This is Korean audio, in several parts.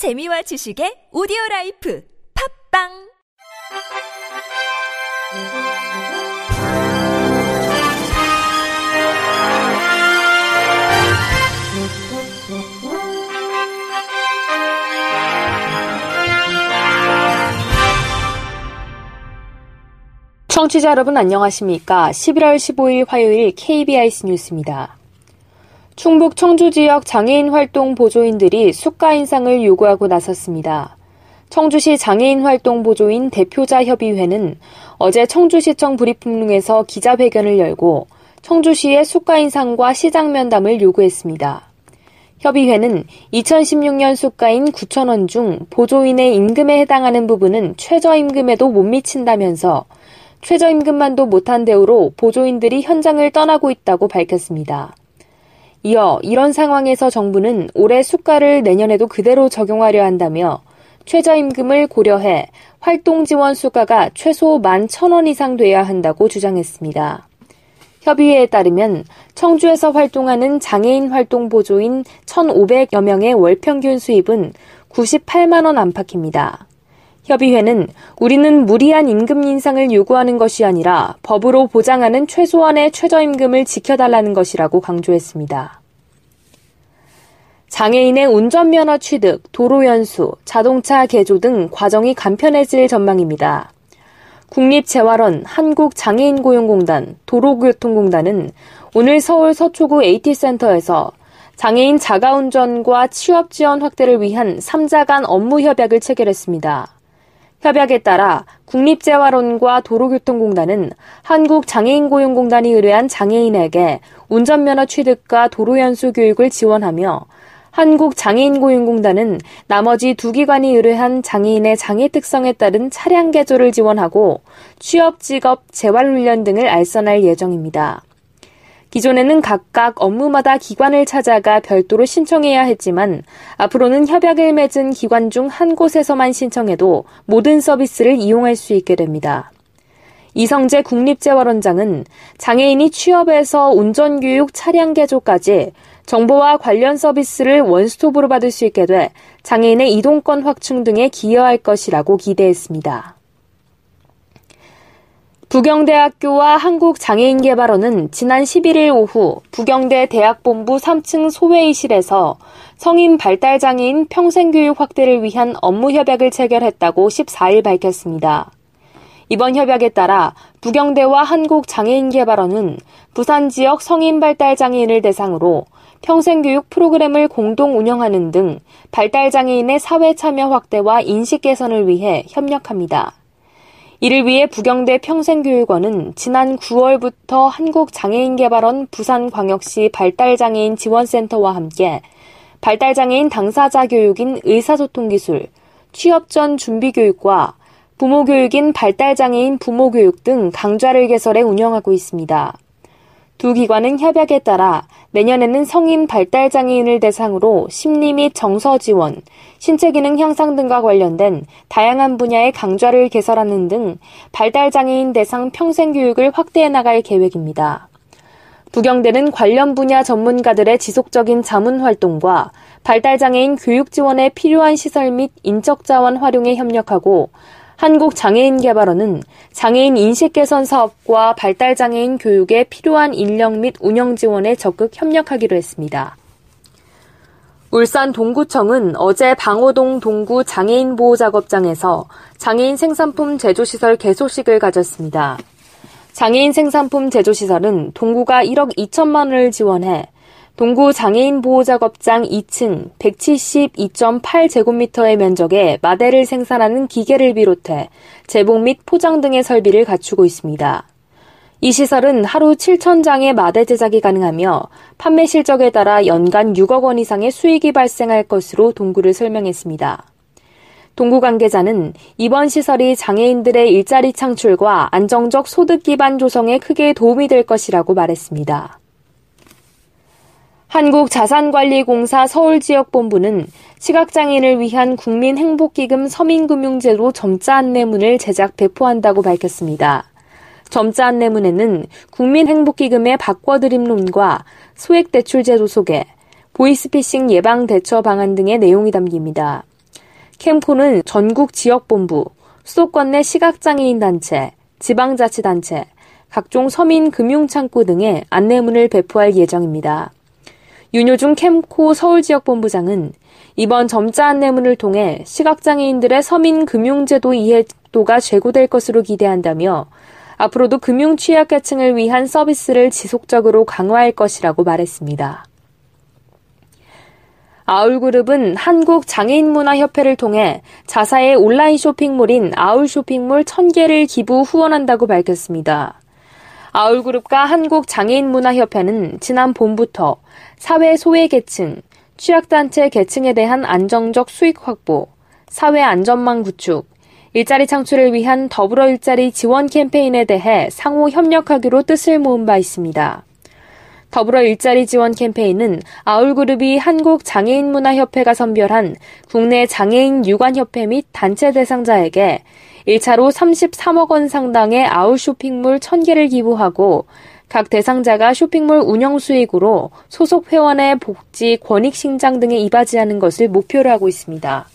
재미와 지식의 오디오 라이프 팝빵 청취자 여러분 안녕하십니까? 11월 15일 화요일 KBIC 뉴스입니다. 충북 청주 지역 장애인 활동 보조인들이 수가 인상을 요구하고 나섰습니다. 청주시 장애인 활동 보조인 대표자 협의회는 어제 청주시청 브리핑룸에서 기자회견을 열고 청주시의 수가 인상과 시장 면담을 요구했습니다. 협의회는 2016년 수가인 9천원 중 보조인의 임금에 해당하는 부분은 최저임금에도 못 미친다면서 최저임금만도 못한 대우로 보조인들이 현장을 떠나고 있다고 밝혔습니다. 이어 이런 상황에서 정부는 올해 수가를 내년에도 그대로 적용하려 한다며 최저임금을 고려해 활동 지원 수가가 최소 11,000원 이상 돼야 한다고 주장했습니다. 협의회에 따르면 청주에서 활동하는 장애인 활동 보조인 1,500여 명의 월 평균 수입은 98만 원 안팎입니다. 협의회는 우리는 무리한 임금 인상을 요구하는 것이 아니라 법으로 보장하는 최소한의 최저임금을 지켜달라는 것이라고 강조했습니다. 장애인의 운전면허 취득, 도로연수, 자동차 개조 등 과정이 간편해질 전망입니다. 국립재활원, 한국장애인고용공단, 도로교통공단은 오늘 서울 서초구 AT센터에서 장애인 자가운전과 취업 지원 확대를 위한 3자 간 업무 협약을 체결했습니다. 협약에 따라 국립재활원과 도로교통공단은 한국장애인고용공단이 의뢰한 장애인에게 운전면허 취득과 도로연수 교육을 지원하며 한국장애인고용공단은 나머지 두 기관이 의뢰한 장애인의 장애 특성에 따른 차량 개조를 지원하고 취업, 직업, 재활훈련 등을 알선할 예정입니다. 기존에는 각각 업무마다 기관을 찾아가 별도로 신청해야 했지만 앞으로는 협약을 맺은 기관 중 한 곳에서만 신청해도 모든 서비스를 이용할 수 있게 됩니다. 이성재 국립재활원장은 장애인이 취업에서 운전교육, 차량 개조까지 정보와 관련 서비스를 원스톱으로 받을 수 있게 돼 장애인의 이동권 확충 등에 기여할 것이라고 기대했습니다. 부경대학교와 한국장애인개발원은 지난 11일 오후 부경대 대학본부 3층 소회의실에서 성인 발달장애인 평생교육 확대를 위한 업무 협약을 체결했다고 14일 밝혔습니다. 이번 협약에 따라 부경대와 한국장애인개발원은 부산 지역 성인 발달장애인을 대상으로 평생교육 프로그램을 공동 운영하는 등 발달장애인의 사회 참여 확대와 인식 개선을 위해 협력합니다. 이를 위해 부경대 평생교육원은 지난 9월부터 한국장애인개발원 부산광역시 발달장애인 지원센터와 함께 발달장애인 당사자 교육인 의사소통기술, 취업 전 준비교육과 부모교육인 발달장애인 부모교육 등 강좌를 개설해 운영하고 있습니다. 두 기관은 협약에 따라 내년에는 성인 발달 장애인을 대상으로 심리 및 정서 지원, 신체 기능 향상 등과 관련된 다양한 분야의 강좌를 개설하는 등 발달 장애인 대상 평생 교육을 확대해 나갈 계획입니다. 부경대는 관련 분야 전문가들의 지속적인 자문 활동과 발달 장애인 교육 지원에 필요한 시설 및 인적 자원 활용에 협력하고 한국장애인개발원은 장애인 인식 개선 사업과 발달장애인 교육에 필요한 인력 및 운영 지원에 적극 협력하기로 했습니다. 울산 동구청은 어제 방호동 동구 장애인 보호 작업장에서 장애인 생산품 제조시설 개소식을 가졌습니다. 장애인 생산품 제조시설은 동구가 1억 2천만 원을 지원해 동구 장애인 보호작업장 2층 172.8제곱미터의 면적에 마대를 생산하는 기계를 비롯해 제복 및 포장 등의 설비를 갖추고 있습니다. 이 시설은 하루 7천 장의 마대 제작이 가능하며 판매 실적에 따라 연간 6억 원 이상의 수익이 발생할 것으로 동구를 설명했습니다. 동구 관계자는 이번 시설이 장애인들의 일자리 창출과 안정적 소득 기반 조성에 크게 도움이 될 것이라고 말했습니다. 한국자산관리공사 서울지역본부는 시각장애인을 위한 국민행복기금 서민금융제로 점자 안내문을 제작 배포한다고 밝혔습니다. 점자 안내문에는 국민행복기금의 바꿔드림론과 소액대출제도 소개, 보이스피싱 예방 대처 방안 등의 내용이 담깁니다. 캠코는 전국 지역본부, 수도권 내 시각장애인 단체, 지방자치단체, 각종 서민 금융창구 등의 안내문을 배포할 예정입니다. 윤효중 캠코 서울지역본부장은 이번 점자 안내문을 통해 시각장애인들의 서민 금융제도 이해도가 제고될 것으로 기대한다며 앞으로도 금융 취약계층을 위한 서비스를 지속적으로 강화할 것이라고 말했습니다. 아울그룹은 한국장애인문화협회를 통해 자사의 온라인 쇼핑몰인 아울쇼핑몰 1000개를 기부 후원한다고 밝혔습니다. 아울그룹과 한국장애인문화협회는 지난 봄부터 사회 소외계층, 취약단체 계층에 대한 안정적 수익 확보, 사회 안전망 구축, 일자리 창출을 위한 더불어 일자리 지원 캠페인에 대해 상호 협력하기로 뜻을 모은 바 있습니다. 더불어 일자리 지원 캠페인은 아울그룹이 한국장애인문화협회가 선별한 국내 장애인 유관협회 및 단체 대상자에게 1차로 33억 원 상당의 아울 쇼핑몰 1000개를 기부하고 각 대상자가 쇼핑몰 운영 수익으로 소속 회원의 복지, 권익 신장 등에 이바지하는 것을 목표로 하고 있습니다.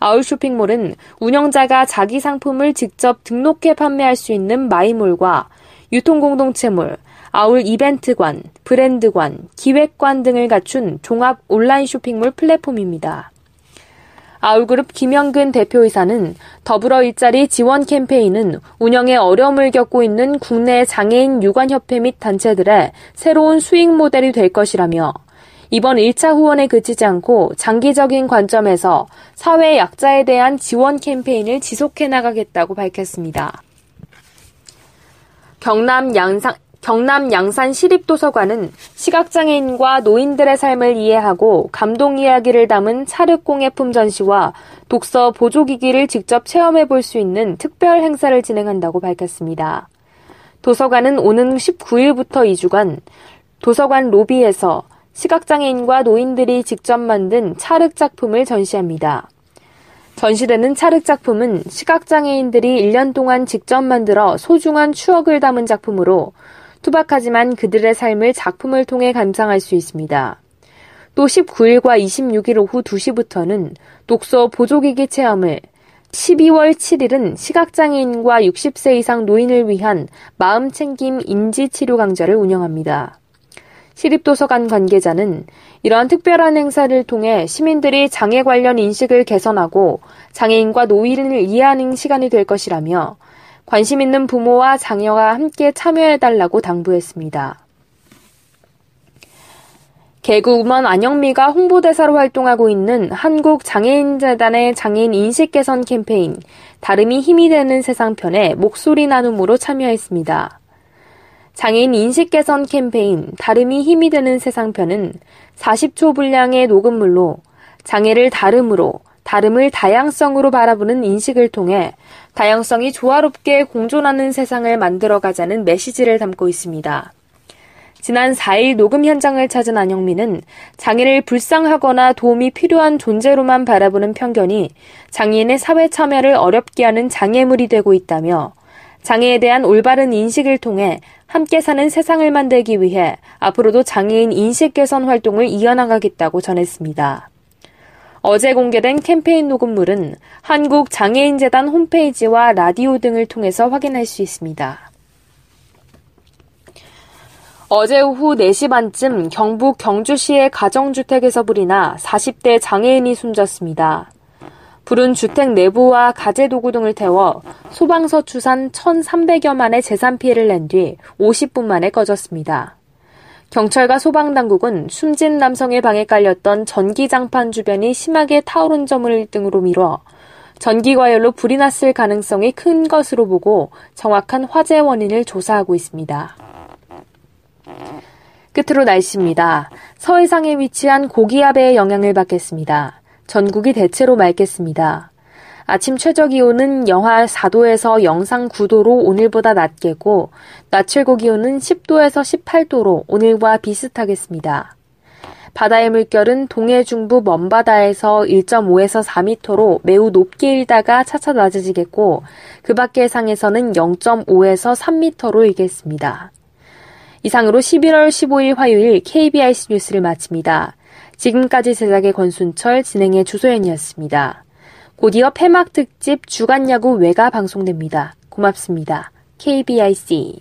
아울 쇼핑몰은 운영자가 자기 상품을 직접 등록해 판매할 수 있는 마이몰과 유통공동체몰, 아울 이벤트관, 브랜드관, 기획관 등을 갖춘 종합 온라인 쇼핑몰 플랫폼입니다. 아울그룹 김영근 대표이사는 더불어 일자리 지원 캠페인은 운영에 어려움을 겪고 있는 국내 장애인 유관협회 및 단체들의 새로운 수익 모델이 될 것이라며 이번 1차 후원에 그치지 않고 장기적인 관점에서 사회 약자에 대한 지원 캠페인을 지속해 나가겠다고 밝혔습니다. 경남 양산, 경남 양산 시립도서관은 시각장애인과 노인들의 삶을 이해하고 감동 이야기를 담은 찰흙공예품 전시와 독서 보조기기를 직접 체험해 볼 수 있는 특별 행사를 진행한다고 밝혔습니다. 도서관은 오는 19일부터 2주간 도서관 로비에서 시각장애인과 노인들이 직접 만든 찰흙 작품을 전시합니다. 전시되는 찰흙 작품은 시각장애인들이 1년 동안 직접 만들어 소중한 추억을 담은 작품으로 투박하지만 그들의 삶을 작품을 통해 감상할 수 있습니다. 또 19일과 26일 오후 2시부터는 독서 보조기기 체험을 12월 7일은 시각장애인과 60세 이상 노인을 위한 마음챙김 인지치료 강좌를 운영합니다. 시립도서관 관계자는 이러한 특별한 행사를 통해 시민들이 장애 관련 인식을 개선하고 장애인과 노인을 이해하는 시간이 될 것이라며 관심 있는 부모와 장녀가 함께 참여해달라고 당부했습니다. 개그우먼 안영미가 홍보대사로 활동하고 있는 한국장애인재단의 장애인 인식 개선 캠페인 다름이 힘이 되는 세상 편에 목소리 나눔으로 참여했습니다. 장애인 인식 개선 캠페인 다름이 힘이 되는 세상 편은 40초 분량의 녹음물로 장애를 다름으로 다름을 다양성으로 바라보는 인식을 통해 다양성이 조화롭게 공존하는 세상을 만들어가자는 메시지를 담고 있습니다. 지난 4일 녹음 현장을 찾은 안영민은 장애를 불쌍하거나 도움이 필요한 존재로만 바라보는 편견이 장애인의 사회 참여를 어렵게 하는 장애물이 되고 있다며 장애에 대한 올바른 인식을 통해 함께 사는 세상을 만들기 위해 앞으로도 장애인 인식 개선 활동을 이어나가겠다고 전했습니다. 어제 공개된 캠페인 녹음물은 한국장애인재단 홈페이지와 라디오 등을 통해서 확인할 수 있습니다. 어제 오후 4시 반쯤 경북 경주시의 가정주택에서 불이 나 40대 장애인이 숨졌습니다. 불은 주택 내부와 가재 도구 등을 태워 소방서 추산 1,300여만의 재산 피해를 낸 뒤 50분 만에 꺼졌습니다. 경찰과 소방당국은 숨진 남성의 방에 깔렸던 전기장판 주변이 심하게 타오른 점을 1등으로 미뤄 전기과열로 불이 났을 가능성이 큰 것으로 보고 정확한 화재 원인을 조사하고 있습니다. 끝으로 날씨입니다. 서해상에 위치한 고기압의 영향을 받겠습니다. 전국이 대체로 맑겠습니다. 아침 최저 기온은 영하 4도에서 영상 9도로 오늘보다 낮게고, 낮 최고 기온은 10도에서 18도로 오늘과 비슷하겠습니다. 바다의 물결은 동해 중부 먼바다에서 1.5에서 4m로 매우 높게 일다가 차차 낮아지겠고, 그 밖의 상에서는 0.5에서 3m로 일겠습니다. 이상으로 11월 15일 화요일 KBIC 뉴스를 마칩니다. 지금까지 제작의 권순철, 진행의 주소연이었습니다. 곧이어 폐막 특집 주간 야구 외가 방송됩니다. 고맙습니다. KBIC